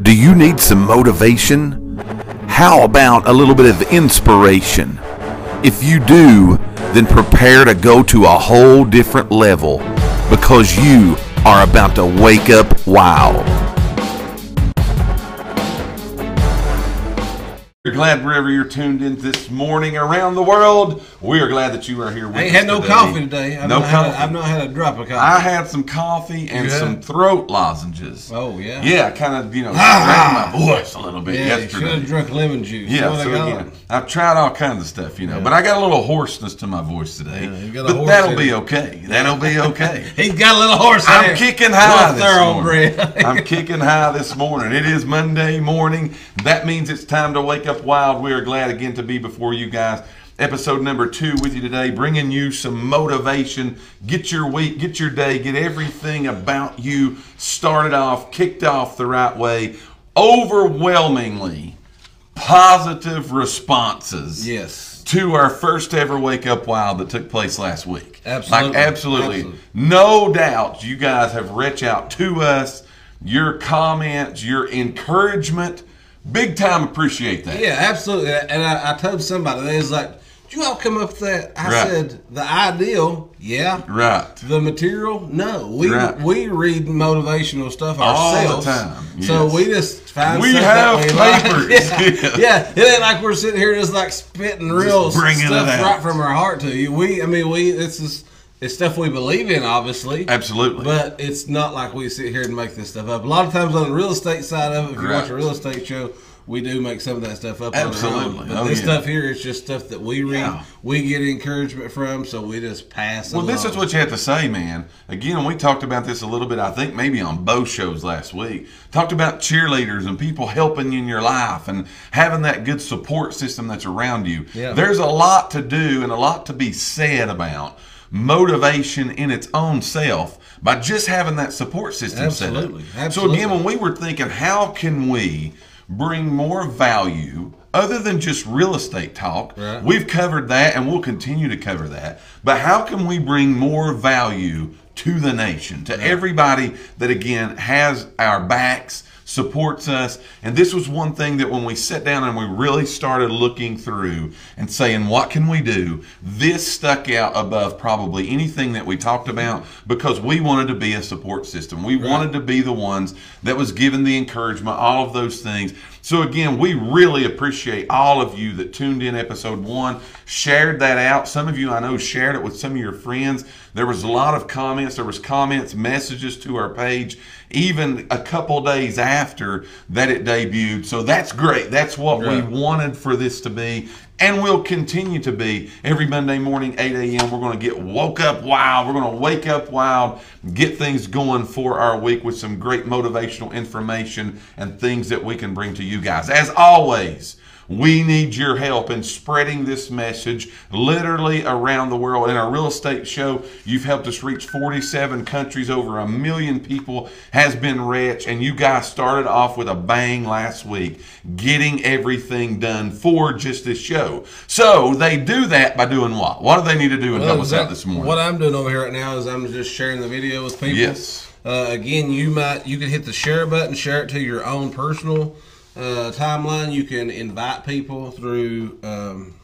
Do you need some motivation? How about a little bit of inspiration? If you do, then prepare to go to a whole different level because you are about to wake up wild. Glad wherever you're tuned in this morning around the world, we are glad that you are here with I ain't us had no today. coffee today. I've no not had a- coffee. I've not had a drop of coffee. I had some coffee and some throat lozenges. oh yeah. Yeah, kind of, you know, Ah! my voice a little bit Yeah, you should have drunk lemon juice. Yeah, so again, I've tried all kinds of stuff, you know, but I got a little hoarseness to my voice today. Yeah, you got a but that'll be okay. That'll be okay. He's got a little horse. I'm kicking high this morning. I'm kicking high this morning. It is Monday morning. That means it's time to wake up wild. We are glad again to be before you guys. Episode number two with you today, bringing you some motivation. Get your week, get your day, get everything about you started off, kicked off the right way. Overwhelmingly positive responses yes. to our first ever Wake Up Wild that took place last week. Absolutely. Like, absolutely. Absolutely. No doubt you guys have reached out to us, your comments, your encouragement. Big time appreciate that. Yeah, absolutely. And I, I told somebody they was like, "Did you all come up with that?" I Right. said, "The ideal, yeah." Right. The material, no. We Right. we read motivational stuff All the ourselves. time, So we just find We have we like. papers. Yeah. yeah, it ain't like we're sitting here just like spitting real stuff right from our heart to you. We, I mean, we this is it's stuff we believe in, obviously. Absolutely. But it's not like we sit here and make this stuff up. A lot of times on the real estate side of it, if you watch a real estate show, we do make some of that stuff up. on our own. Absolutely. But Oh, this yeah. stuff here is just stuff that we read, Yeah. we get encouragement from, so we just pass. Well, this is what you have to say, man. Again, we talked about this a little bit, I think maybe on both shows last week. Talked about cheerleaders and people helping you in your life and having that good support system that's around you. Yeah. There's a lot to do and a lot to be said about motivation in its own self by just having that support system set Absolutely. up. So again, when we were thinking, how can we bring more value other than just real estate talk? Right. We've covered that and we'll continue to cover that. But how can we bring more value to the nation, to everybody that again has our backs, supports us? And this was one thing that when we sat down and we really started looking through and saying, what can we do? This stuck out above probably anything that we talked about because we wanted to be a support system. We wanted to be the ones that was given the encouragement, all of those things. So again, we really appreciate all of you that tuned in episode one, shared that out. Some of you I know shared it with some of your friends. There was a lot of comments. There was comments, messages to our page, even a couple days after that it debuted. So that's great. That's what Right. we wanted for this to be. And will continue to be every Monday morning, 8 a.m. We're going to get woke up wild. We're going to wake up wild, get things going for our week with some great motivational information and things that we can bring to you guys. As always, we need your help in spreading this message literally around the world. In our real estate show, you've helped us reach 47 countries. Over a million people has been reached, and you guys started off with a bang last week, getting everything done for just this show. So they do that by doing what? What do they need to do and help us out this morning? What I'm doing over here right now is I'm just sharing the video with people. Yes. Uh, again, you might you can hit the share button, share it to your own personal uh, timeline. You can invite people through um,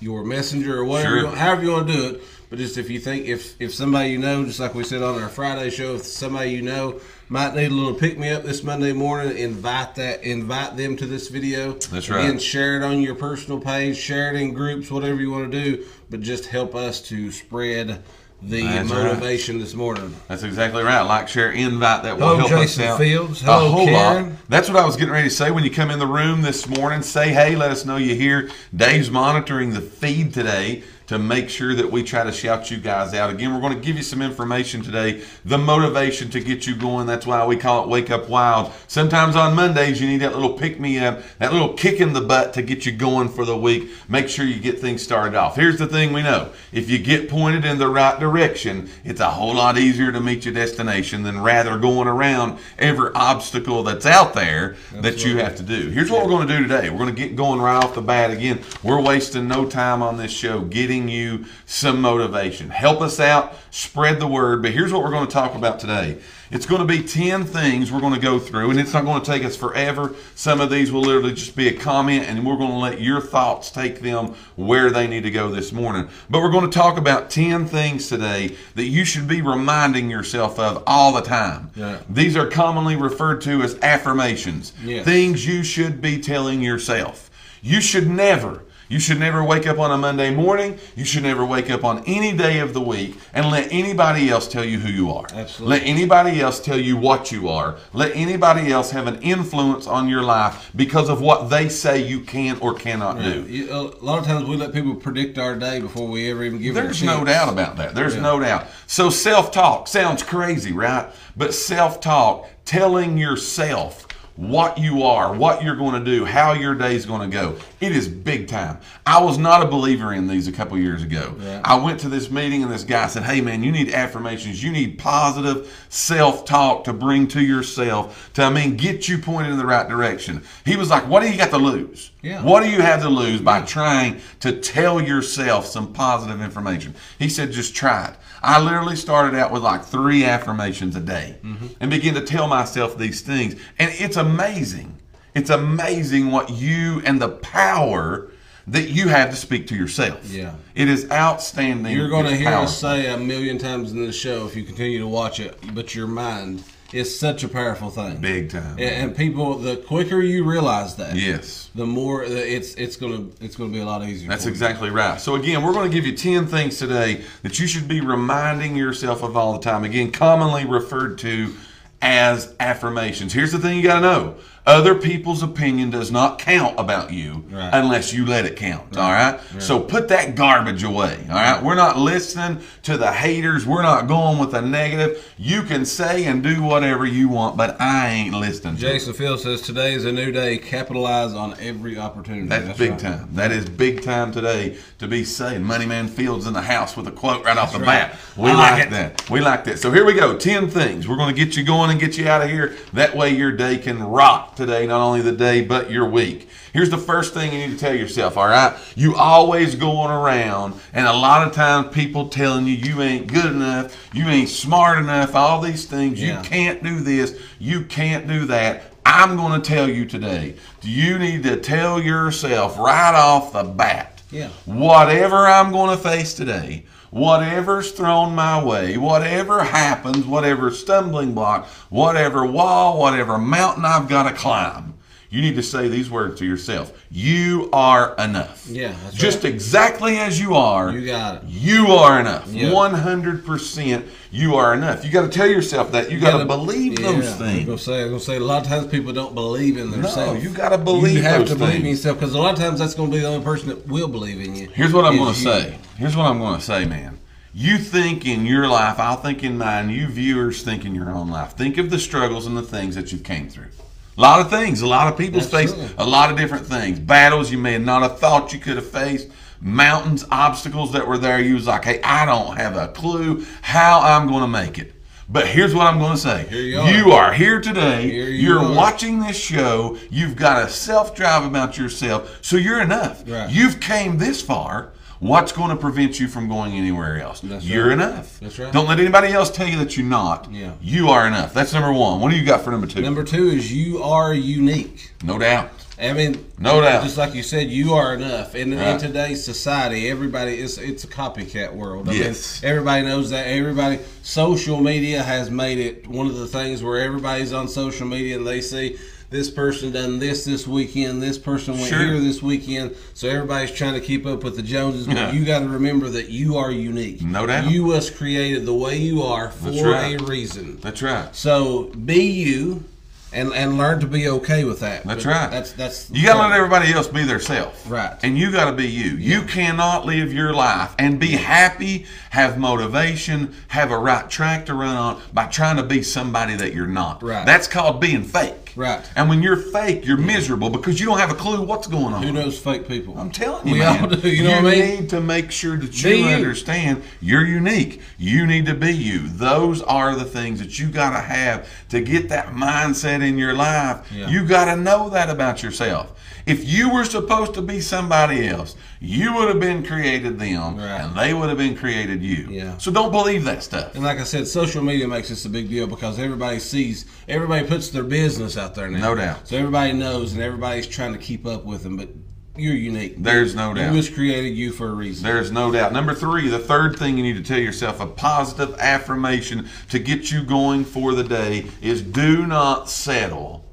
your messenger or whatever, Sure. you want, however you want to do it. But just if you think if if somebody you know, just like we said on our Friday show, if somebody you know might need a little pick me up this Monday morning, invite that invite them to this video. That's right. And share it on your personal page, share it in groups, whatever you want to do, but just help us to spread the That's right. motivation this morning. That's exactly right. Like, share, invite. That will Hello, help Jason us out Fields. a Hello, whole Karen. lot. That's what I was getting ready to say when you come in the room this morning. Say hey, let us know you're here. Dave's monitoring the feed today to make sure that we try to shout you guys out. Again, we're going to give you some information today, the motivation to get you going. That's why we call it Wake Up Wild. Sometimes on Mondays, you need that little pick me up, that little kick in the butt to get you going for the week. Make sure you get things started off. Here's the thing we know if you get pointed in the right direction, it's a whole lot easier to meet your destination than rather going around every obstacle that's out there that you have to do. Here's what we're going to do today. We're going to get going right off the bat. Again, we're wasting no time on this show getting giving you some motivation. Help us out, spread the word. But here's what we're going to talk about today. It's going to be 10 things we're going to go through, and it's not going to take us forever. Some of these will literally just be a comment, and we're going to let your thoughts take them where they need to go this morning. But we're going to talk about 10 things today that you should be reminding yourself of all the time. Yeah. These are commonly referred to as affirmations, Yes. things you should be telling yourself. You should never, you should never wake up on a Monday morning. You should never wake up on any day of the week and let anybody else tell you who you are. Absolutely. Let anybody else tell you what you are. Let anybody else have an influence on your life because of what they say you can or cannot do. A lot of times we let people predict our day before we ever even give There's it a shot. There's no doubt about that. There's no doubt. So self talk sounds crazy, right? But self talk, telling yourself what you are, what you're going to do, how your day's going to go, it is big time. I was not a believer in these a couple years ago. Yeah. I went to this meeting and this guy said, Hey man, you need affirmations. You need positive self talk to bring to yourself to, I mean, get you pointed in the right direction. He was like, What do you got to lose? Yeah. What do you have to lose by trying to tell yourself some positive information? He said, just try it. I literally started out with like three affirmations a day Mm-hmm. and began to tell myself these things. And it's amazing. It's amazing what you and the power that you have to speak to yourself. Yeah. It is outstanding. You're going to hear powerful. us say a million times in this show if you continue to watch it, but your mind is such a powerful thing. big time. And, and people, the quicker you realize that, Yes. the more it's it's gonna it's gonna be a lot easier. That's for you. exactly right. So again, we're going to give you 10 things today that you should be reminding yourself of all the time. Again, commonly referred to as affirmations. Here's the thing you got to know. Other people's opinion does not count about you Right. unless you let it count. All right? So put that garbage away. All right? We're not listening to the haters. We're not going with the negative. You can say and do whatever you want, but I ain't listening. Jason Field says today is a new day. Capitalize on every opportunity. That's, big right. time. That is big time today to be saying Money Man Fields in the house with a quote right off the right. bat. We I like, like that. We like that. So here we go. 10 things. We're going to get you going and get you out of here. That way your day can rock today, not only the day, but your week. Here's the first thing you need to tell yourself, all right? You always going around, and a lot of times people telling you you ain't good enough, you ain't smart enough, all these things. Yeah. You can't do this, you can't do that. I'm going to tell you today. You need to tell yourself right off the bat. Yeah. Whatever I'm going to face today, whatever's thrown my way, whatever happens, whatever stumbling block, whatever wall, whatever mountain I've got to climb, you need to say these words to yourself. You are enough. Yeah, that's Just exactly as you are. You got it. You are enough. Yeah. 100% you are enough. You got to tell yourself that. You, got to believe Yeah, those I was things. gonna say, I was gonna say, a lot of times people don't believe in themselves. No, you got to believe You have to believe in yourself because a lot of times that's going to be the only person that will believe in you. Here's what I'm going to say. Here's what I'm going to say, man. You think in your life, I'll think in mine. You viewers think in your own life. Think of the struggles and the things that you've came through. A lot of things. A lot of people face a lot of different things. Battles you may not have thought you could have faced. Mountains, obstacles that were there. You was like, hey, I don't have a clue how I'm going to make it. But here's what I'm going to say. Here you are. are here today. Here you You're are. watching this show. You've got a self-drive about yourself. So you're enough. Right. You've came this far. What's going to prevent you from going anywhere else? That's you're right. enough. That's right. Don't let anybody else tell you that you're not. Yeah. You are enough. That's number one. What do you got for number two? Number two is you are unique. no doubt. I mean, No doubt. Just like you said, you are enough. And in today's society, everybody is it's a copycat world. I Yes. mean, everybody knows that. Everybody, social media has made it one of the things where everybody's on social media and they see this person done this this weekend, this person went Sure. here this weekend. So everybody's trying to keep up with the Joneses. But Yeah. you got to remember that you are unique. No doubt. You was created the way you are for right. a reason. That's right. So be you, and and learn to be okay with that. That's But right. That's that's You got to let everybody else be their self. Right. And you got to be you. You cannot live your life and be happy, have motivation, have a right track to run on by trying to be somebody that you're not. Right. That's called being fake. Fake. Right. And when you're fake, you're miserable because you don't have a clue what's going on. Who knows fake people? I'm telling you, we man. all do. You know what I mean? need to make sure that Be you you. understand you're unique. You need to be you. Those are the things that you got to have to get that mindset in your life. Yeah. You got to know that about yourself. If you were supposed to be somebody else, you would have been created them, Right. and they would have been created you. Yeah. So don't believe that stuff. And like I said, social media makes this a big deal because everybody sees, everybody puts their business out there now. No doubt. So everybody knows, and everybody's trying to keep up with them. But you're unique. There's no doubt. Who was created you for a reason? There's no doubt. Number three, the third thing you need to tell yourself a positive affirmation to get you going for the day is do not settle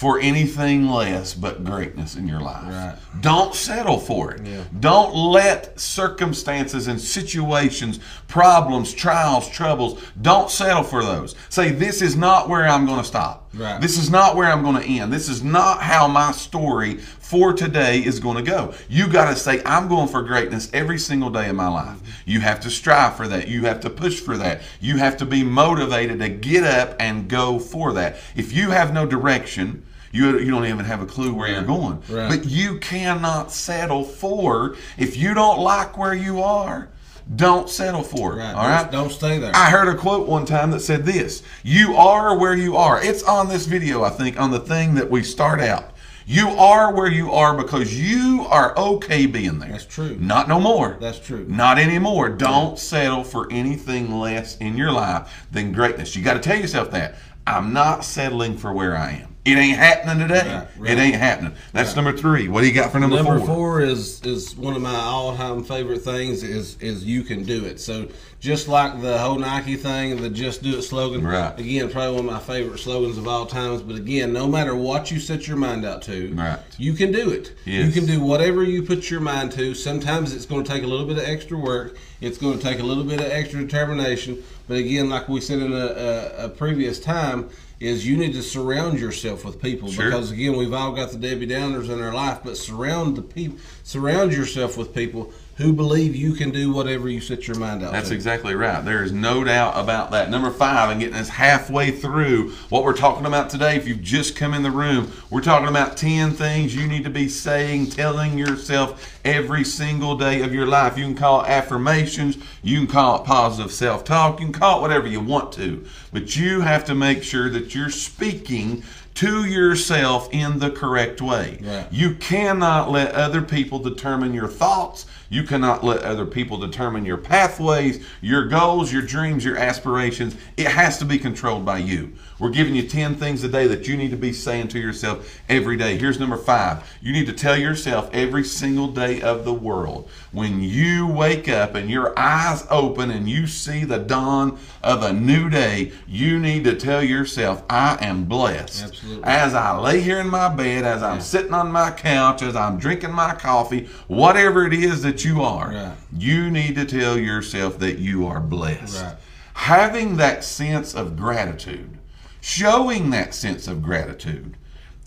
for anything less but greatness in your life. Right. Don't settle for it. Yeah. Don't let circumstances and situations, problems, trials, troubles, don't settle for those. Say, this is not where I'm going to stop. Right. This is not where I'm going to end. This is not how my story for today is going to go. You got to say, I'm going for greatness every single day of my life. You have to strive for that. You have to push for that. You have to be motivated to get up and go for that. If you have no direction, you, you don't even have a clue where you're going. Right. But you cannot settle for, if you don't like where you are, don't settle for it. Right. All right? don't stay there. I heard a quote one time that said this You are where you are. It's on this video, I think, on the thing that we start out. You are where you are because you are okay being there. That's true. Not no more. That's true. Not anymore. Don't settle for anything less in your life than greatness. You got to tell yourself that. I'm not settling for where I am. It ain't happening today. Right, right. It ain't happening. That's number three. What do you got for number, Number four? four is is one of my all time favorite things is is you can do it. So just like the whole Nike thing, the just do it slogan. Right. Again, probably one of my favorite slogans of all times. But again, no matter what you set your mind out to, Right. you can do it. Yes. You can do whatever you put your mind to. Sometimes it's going to take a little bit of extra work. It's going to take a little bit of extra determination. But again, like we said in a, a, a previous time, is you need to surround yourself with people Sure. because again, we've all got the Debbie Downers in our life, but surround the people, surround yourself with people who believe you can do whatever you set your mind out That's to. exactly right. There is no doubt about that. Number five, and getting us halfway through what we're talking about today. If you've just come in the room, we're talking about 10 things you need to be saying, telling yourself every single day of your life. You can call it affirmations, you can call it positive self talk, you can call it whatever you want to, but you have to make sure that you're speaking to yourself in the correct way. Right. You cannot let other people determine your thoughts. You cannot let other people determine your pathways, your goals, your dreams, your aspirations. It has to be controlled by you. We're giving you 10 things a day that you need to be saying to yourself every day. Here's number five. You need to tell yourself every single day of the world when you wake up and your eyes open and you see the dawn of a new day, you need to tell yourself, I am blessed. Absolutely. As I lay here in my bed, as I'm sitting on my couch, as I'm drinking my coffee, whatever it is that you are, Right. you need to tell yourself that you are blessed. Right. Having that sense of gratitude, showing that sense of gratitude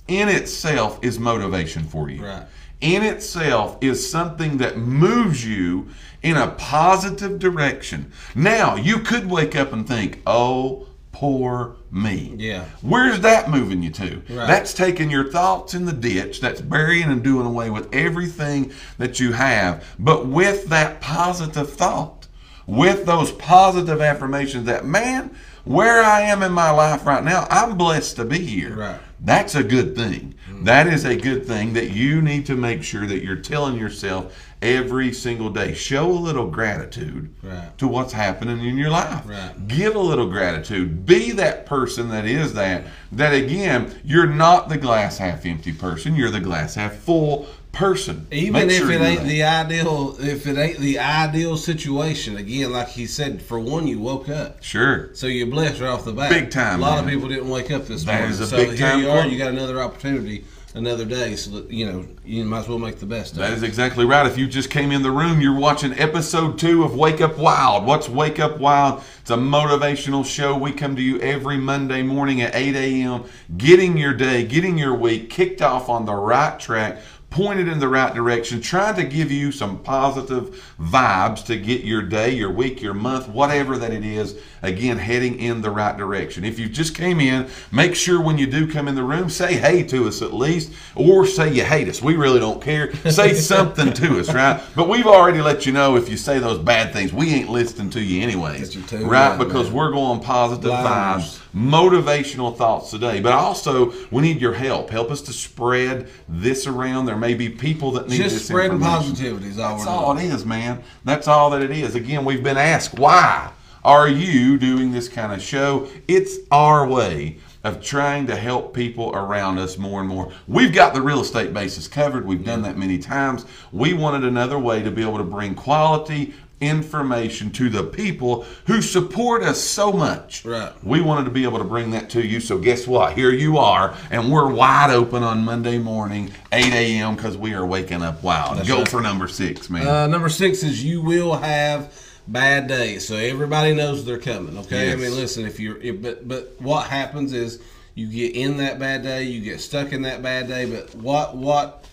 in itself is motivation for you. Right. In itself is something that moves you in a positive direction. Now, you could wake up and think, oh, poor me. Yeah. Where's that moving you to? Right. That's taking your thoughts in the ditch. That's burying and doing away with everything that you have. But with that positive thought, with those positive affirmations that, man, where I am in my life right now, I'm blessed to be here. Right. That's a good thing. Mm. That is a good thing that you need to make sure that you're telling yourself every single day. Show a little gratitude Right. to what's happening in your life. Right. Give a little gratitude. Be that person that is that. That again, you're not the glass half empty person. You're the glass half full person. Even Make if sure it ain't the ideal, if it ain't the ideal situation, again, like he said, for one, you woke up. Sure. So you're blessed right off the bat. Big time, A lot of people didn't wake up this That morning. is a so big here time you are. quote. You got another opportunity, another day. So that, you know you might as well make the best of That it. is exactly right. If you just came in the room, you're watching episode two of Wake Up Wild. What's Wake Up Wild? It's a motivational show. We come to you every Monday morning at 8 a.m., getting your day, getting your week kicked off on the right track, pointed in the right direction, trying to give you some positive vibes to get your day, your week, your month, whatever that it is, again, heading in the right direction. If you just came in, make sure when you do come in the room, say hey to us at least, or say you hate us. We really don't care. Say something to us, right? But we've already let you know if you say those bad things, we ain't listening to you anyways, Get your tune right? right, Because man. we're going positive Blinders. vibes, motivational thoughts today. But also, we need your help. Help us to spread this around. There may be people that need Just this spreading positivity is all That's all it is, man. That's all that it is. Again, we've been asked, why are you doing this kind of show? It's our way of trying to help people around us more and more. We've got the real estate basis covered. We've done that many times. We wanted another way to be able to bring quality information to the people who support us so much. Right. We wanted to be able to bring that to you. So guess what? Here you are, and we're wide open on Monday morning, 8 a.m. because we are waking up wild. Go right. for number six, man. Uh, number six is you will have bad days, so everybody knows they're coming. Okay, Yes. I mean, listen, if you're, if, but but what happens is you get in that bad day, you get stuck in that bad day. But what what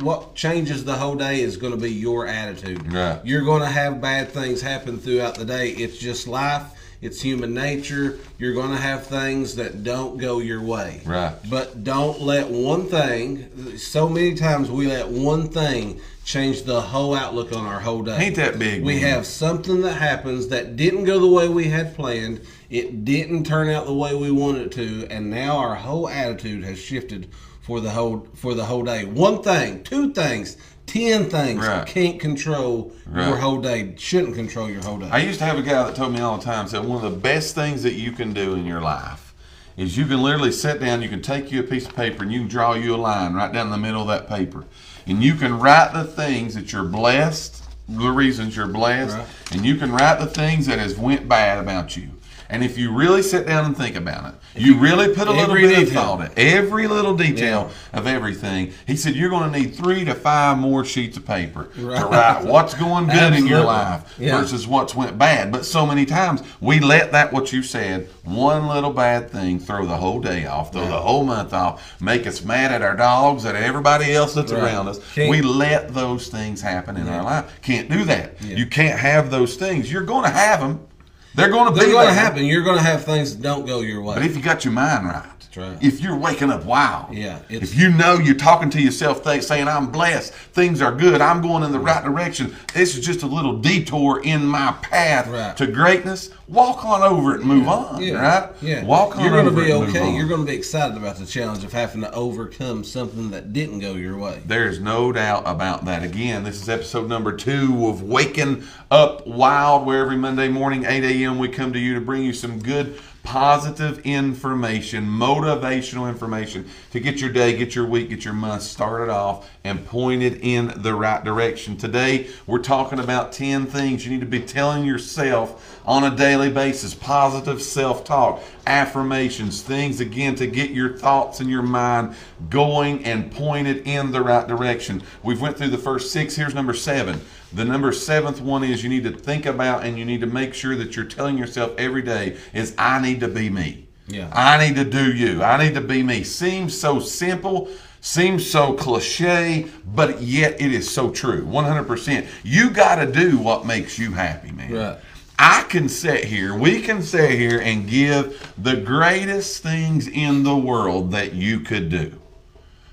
what changes the whole day is going to be your attitude. Right. You're going to have bad things happen throughout the day. It's just life. It's human nature. You're going to have things that don't go your way. Right. But don't let one thing, so many times we let one thing change the whole outlook on our whole day. Ain't that big, We man? have something that happens that didn't go the way we had planned. It didn't turn out the way we wanted it to, and now our whole attitude has shifted for the whole for the whole day. One thing, two things, ten things Right. can't control your whole day. Shouldn't control your whole day. I used to have a guy that told me all the time, said one of the best things that you can do in your life is you can literally sit down, you can take you a piece of paper and you can draw you a line right down the middle of that paper. And you can write the things that you're blessed, the reasons you're blessed, Right. and you can write the things that has went bad about you. And if you really sit down and think about it, you really put a little bit detail. of thought in every little detail of everything. He said you're going to need three to five more sheets of paper to write what's going good in your life Yeah. versus what's went bad. But so many times we let that what you said, one little bad thing, throw the whole day off, throw the whole month off, make us mad at our dogs, at everybody else that's Right. around us. Can't- we let those things happen in our life. Can't do that. Yeah. You can't have those things. You're going to have them. They're going to They're going to happen. You're going to have things that don't go your way. But if you got your mind right, right. if you're waking up wild, Yeah, if you know you're talking to yourself, th- saying, I'm blessed, things are good, I'm going in the right direction, this is just a little detour in my path Right. to greatness, walk on over it and move on, Yeah, right? Yeah, Walk on You're gonna over be okay. You're going to be excited about the challenge of having to overcome something that didn't go your way. There's no doubt about that. Again, this is episode number two of Waking Up Wild, where every Monday morning, 8 a.m., we come to you to bring you some good, positive information, motivational information to get your day, get your week, get your month started off and pointed in the right direction. Today, we're talking about 10 things you need to be telling yourself on a daily basis positive self talk, affirmations, things again to get your thoughts and your mind going and pointed in the right direction. We've went through the first six. Here's number seven. The number seventh one is you need to think about and you need to make sure that you're telling yourself every day is I need to be me. Yeah. I need to do you. I need to be me. Seems so simple, seems so cliche, but yet it is so true. 100%. You got to do what makes you happy, man. Right. I can sit here, we can sit here and give the greatest things in the world that you could do.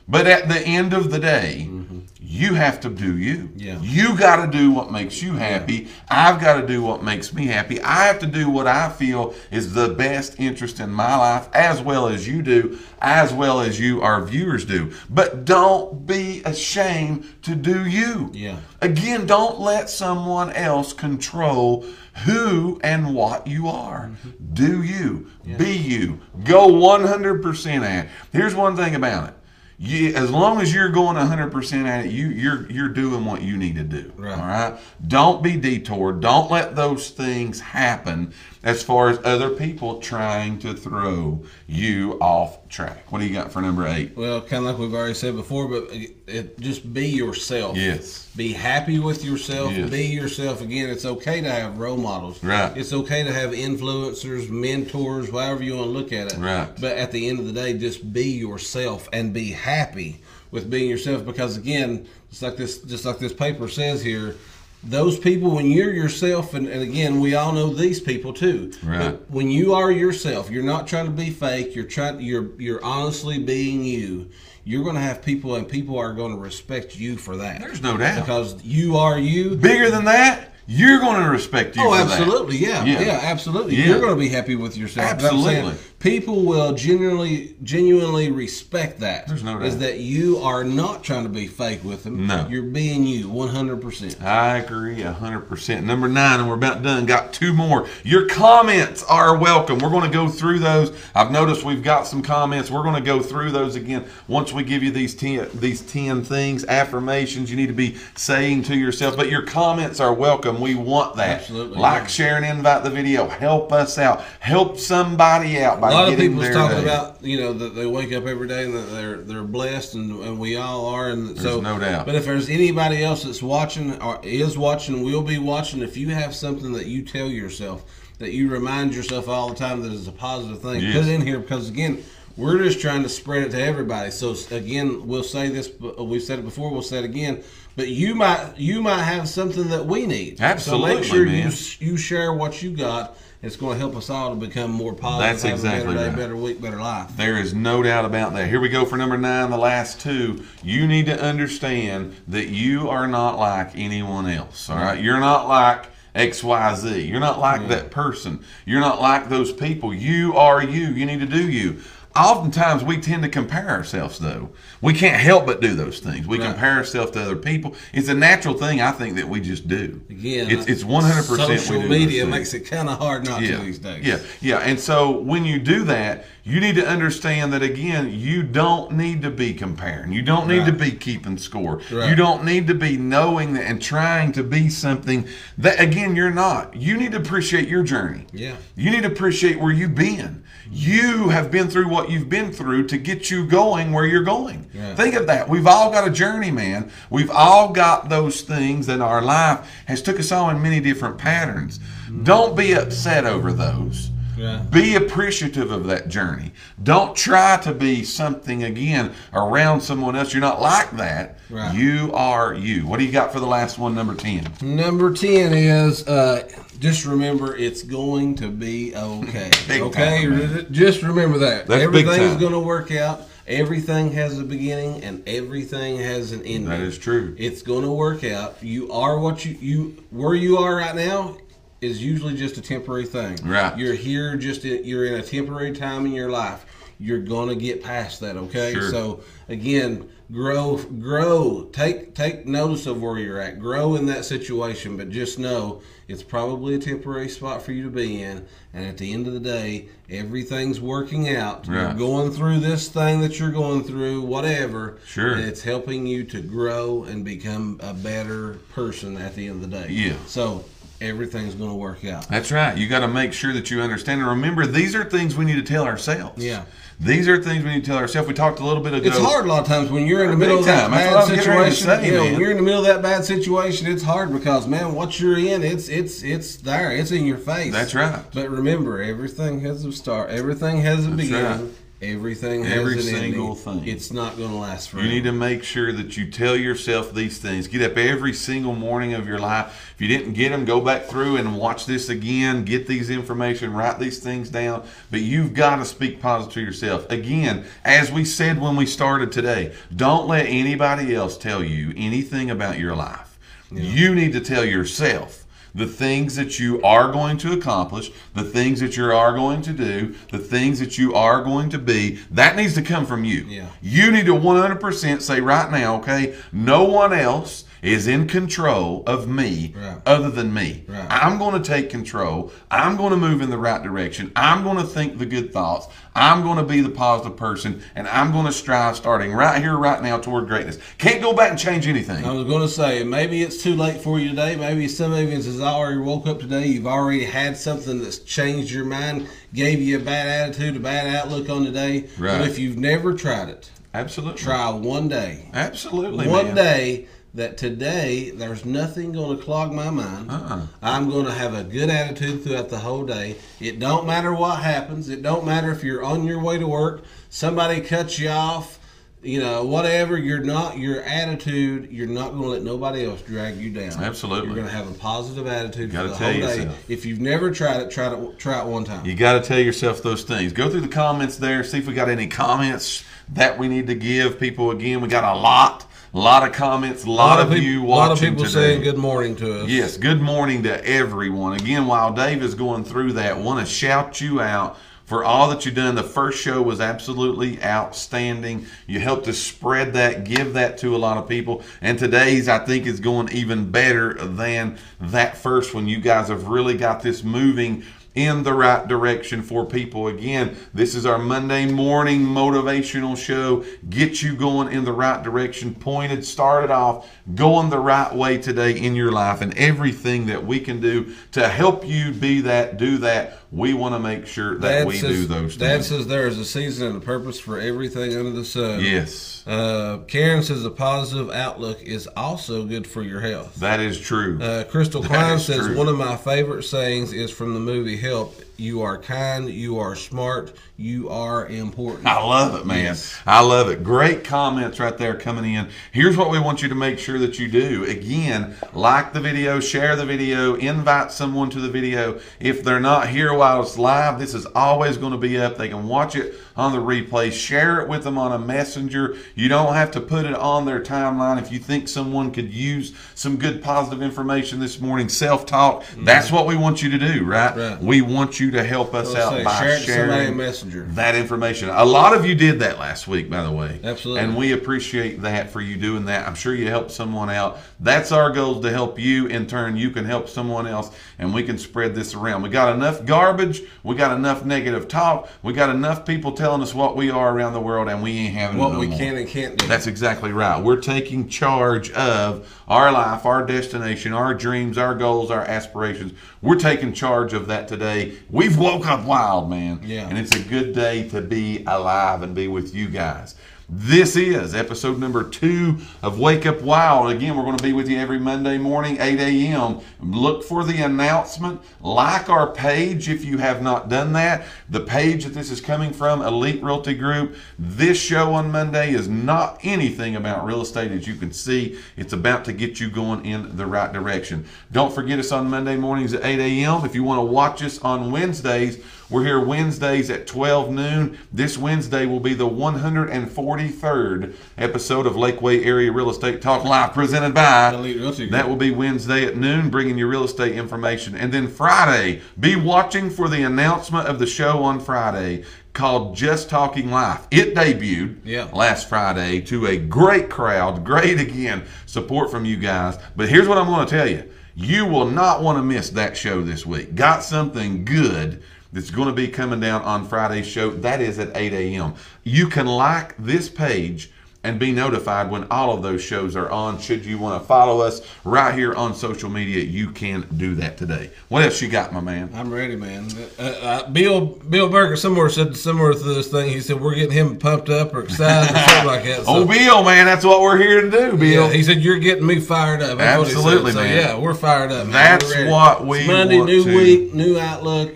But at the end of the day, mm-hmm. you have to do you. Yeah. You got to do what makes you happy. I've got to do what makes me happy. I have to do what I feel is the best interest in my life, as well as you do, as well as you, our viewers, do. But don't be ashamed to do you. Yeah. Again, don't let someone else control who and what you are. Mm-hmm. Do you. Be you. Go 100% at it. Here's one thing about it. You, as long as you're going 100% at it, you, you're, you're doing what you need to do. Right. All right? Don't be detoured. Don't let those things happen. as far as other people trying to throw you off track. What do you got for number eight? Well, kind of like we've already said before, but it, just be yourself. Yes. Be happy with yourself. Yes. Be yourself. Again, it's okay to have role models. Right. It's okay to have influencers, mentors, however you want to look at it. Right. But at the end of the day, just be yourself and be happy with being yourself. Because again, just like this, just like this paper says here, those people when you're yourself and, and again we all know these people too Right. but when you are yourself you're not trying to be fake you're trying you're you're honestly being you you're going to have people and people are going to respect you for that There's no doubt. because you are you Bigger than that, you're going to respect you. Oh, for that. absolutely, yeah, Yeah. yeah, absolutely. Yeah. You're going to be happy with yourself. But I'm saying Absolutely. People will genuinely, genuinely respect that. There's no Is that you are not trying to be fake with them. No. you're being you, 100. percent I agree hundred percent. Number nine, and we're about done. Got two more. Your comments are welcome. We're going to go through those. I've noticed we've got some comments. We're going to go through those again once we give you these ten these ten things, affirmations you need to be saying to yourself. But your comments are welcome. We want that. Absolutely, Like, share, and invite the video. Help us out. Help somebody out by A lot of people's talking day. about you know that they wake up every day and that they're they're blessed and, and we all are and so no doubt. But if there's anybody else that's watching or is watching, will be watching, if you have something that you tell yourself that you remind yourself all the time that is a positive thing, Yes. put it in here because again. We're just trying to spread it to everybody. So again, we'll say this. Uh, we've said it before. We'll say it again. But you might you might have something that we need. Absolutely, So make sure man. you you share what you got. It's going to help us all to become more positive. That's exactly better day, right. better week, better life. There is no doubt about that. Here we go for number nine, the last two. You need to understand that you are not like anyone else. All right. You're not like XYZ. You're not like that person. You're not like those people. You are you. You need to do you. Oftentimes we tend to compare ourselves though. We can't help but do those things. We Right. compare ourselves to other people. It's a natural thing I think that we just do. Again, it's it's 100% social we do media makes it kind of hard not Yeah. to these days. Yeah, yeah. And so when you do that, you need to understand that again, you don't need to be comparing. You don't need to be keeping score. Right. You don't need to be knowing that and trying to be something that again you're not. You need to appreciate your journey. Yeah. You need to appreciate where you've been. You have been through what you've been through to get you going where you're going. Yeah. Think of that. We've all got a journey, man. We've all got those things that our life has took us on in many different patterns. Don't be upset over those. Yeah. Be appreciative of that journey. Don't try to be something again around someone else. You're not like that. Right. You are you. What do you got for the last one, number 10? Number 10 is uh, just remember it's going to be okay. Okay? time, Just remember that. That's Everything's going to work out. Everything has a beginning and everything has an ending. That is true. It's going to work out. You are what you you where you are right now is usually just a temporary thing. Right. You're here just in, you're in a temporary time in your life. You're going to get past that, okay? Sure. So again, grow grow. Take take notice of where you're at. Grow in that situation, but just know it's probably a temporary spot for you to be in. And at the end of the day, everything's working out. You're going through this thing that you're going through, whatever. Sure. And it's helping you to grow and become a better person at the end of the day. Yeah. So everything's going to work out. That's right. You got to make sure that you understand. And remember, these are things we need to tell ourselves. Yeah. These are things we need to tell ourselves. We talked a little bit ago. It's hard a lot of times when you're in the middle of that time. Bad what I'm getting ready to situation. say, you know, when you're in the middle of that bad situation, it's hard because man, what you're in, it's it's it's there, it's in your face. That's right. But remember, everything has a start. Everything has a That's beginning. right. Everything has Every an single ending. thing. It's not going to last forever. You need to make sure that you tell yourself these things. Get up every single morning of your life. If you didn't get them, go back through and watch this again. Get these information, write these things down. But you've got to speak positive to yourself. Again, as we said when we started today, don't let anybody else tell you anything about your life. You need to tell yourself the things that you are going to accomplish, the things that you are going to do, the things that you are going to be, that needs to come from you. Yeah. You need to 100% say right now, okay, no one else is in control of me Right. other than me. Right. I'm going to take control. I'm going to move in the right direction. I'm going to think the good thoughts. I'm going to be the positive person, and I'm going to strive starting right here, right now, toward greatness. Can't go back and change anything. I was going to say, maybe it's too late for you today. Maybe some of you has already woke up today. You've already had something that's changed your mind, gave you a bad attitude, a bad outlook on the day. Right. But if you've never tried it, Absolutely. try one day. Absolutely. one man. day that today there's nothing going to clog my mind. Uh-uh. I'm going to have a good attitude throughout the whole day. It don't matter what happens. It don't matter if you're on your way to work, somebody cuts you off, you know, whatever. You're not your attitude. You're not going to let nobody else drag you down. Absolutely. You're going to have a positive attitude for the tell whole day. yourself. If you've never tried it, try it. Try it one time. You got to tell yourself those things. Go through the comments there, see if we got any comments that we need to give people. Again, we got a lot, a lot of comments, a lot, of, peop- you a lot of people today. saying good morning to us. Yes, good morning to everyone. Again, while Dave is going through that, want to shout you out for all that you've done. The first show was absolutely outstanding. You helped us spread that, give that to a lot of people. And today's, I think, is going even better than that first one. You guys have really got this moving in the right direction for people. Again, this is our Monday morning motivational show. Get you going in the right direction, pointed, started off, going the right way today in your life, and everything that we can do to help you be that, do that. We want to make sure that Dad we says, do those Dad says there is a season and a purpose for everything under the sun. Yes, Uh, Karen says a positive outlook is also good for your health. that is true. Uh, Crystal Klein says true. one of my favorite sayings is from the movie Help. You are kind, you are smart, you are important. I love it, man. Yes. I love it. Great comments right there coming in. Here's what we want you to make sure that you do. Again, like the video, share the video, invite someone to the video. If they're not here while it's live, this is always going to be up. They can watch it on the replay. Share it with them on a messenger. You don't have to put it on their timeline. If you think someone could use some good positive information this morning, self-talk, that's mm-hmm. what we want you to do, right? Right. We want you to help us out say, by share it to somebody sharing Messenger. that information. A lot of you did that last week, by the way. Absolutely. And we appreciate that for you doing that. I'm sure you helped someone out. That's our goal to help you. In turn, you can help someone else, and we can spread this around. We got enough garbage. We got enough negative talk. We got enough people telling us what we are around the world, and we ain't having What no we more. can and can't do. That's exactly right. We're taking charge of our life, our destination, our dreams, our goals, our aspirations. We're taking charge of that today. We've woke up wild, man. Yeah. And it's a good day to be alive and be with you guys. This is episode number two of Wake Up Wild. Again, we're going to be with you every Monday morning, 8 a.m. Look for the announcement. Like our page if you have not done that. The page that this is coming from, Elite Realty Group. This show on Monday is not anything about real estate as you can see. It's about to get you going in the right direction. Don't forget us on Monday mornings at 8 a.m. If you want to watch us on Wednesdays, we're here Wednesdays at 12 noon. This Wednesday will be the 143rd episode of Lakeway Area Real Estate Talk Live presented by Elite Realty Group. That will be Wednesday at noon, bringing you real estate information. And then Friday, be watching for the announcement of the show on Friday called Just Talking Life. It debuted Yeah. last Friday to a great crowd. Great, again, support from you guys. But here's what I'm going to tell you you will not want to miss that show this week. Got something good that's going to be coming down on Friday's show. That is at 8 a.m. You can like this page and be notified when all of those shows are on. Should you want to follow us right here on social media, you can do that today. What else you got, my man? I'm ready, man. Uh, uh, Bill Bill Berger somewhere said similar to this thing. He said we're getting him pumped up or excited or something like that. So, Oh, Bill, man, that's what we're here to do, Bill. yeah, he said you're getting me fired up. That's what he said. Absolutely, So, man. yeah, we're fired up. Man. That's what we It's Monday, want new to- week, new outlook.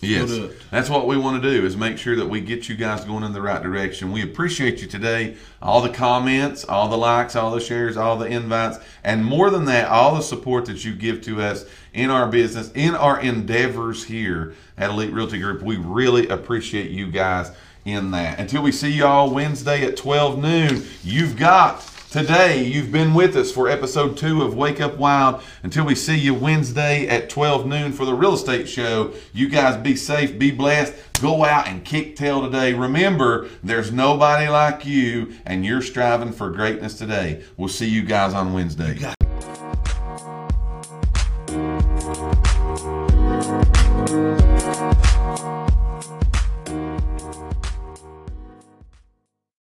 Yes, that's what we want to do is make sure that we get you guys going in the right direction. We appreciate you today. All the comments, all the likes, all the shares, all the invites, and more than that, all the support that you give to us in our business, in our endeavors here at Elite Realty Group. We really appreciate you guys in that. Until we see y'all Wednesday at 12 noon, you've got Today, you've been with us for episode two of Wake Up Wild. Until we see you Wednesday at 12 noon for the real estate show, you guys be safe, be blessed. Go out and kick tail today. Remember, there's nobody like you, and you're striving for greatness today. We'll see you guys on Wednesday.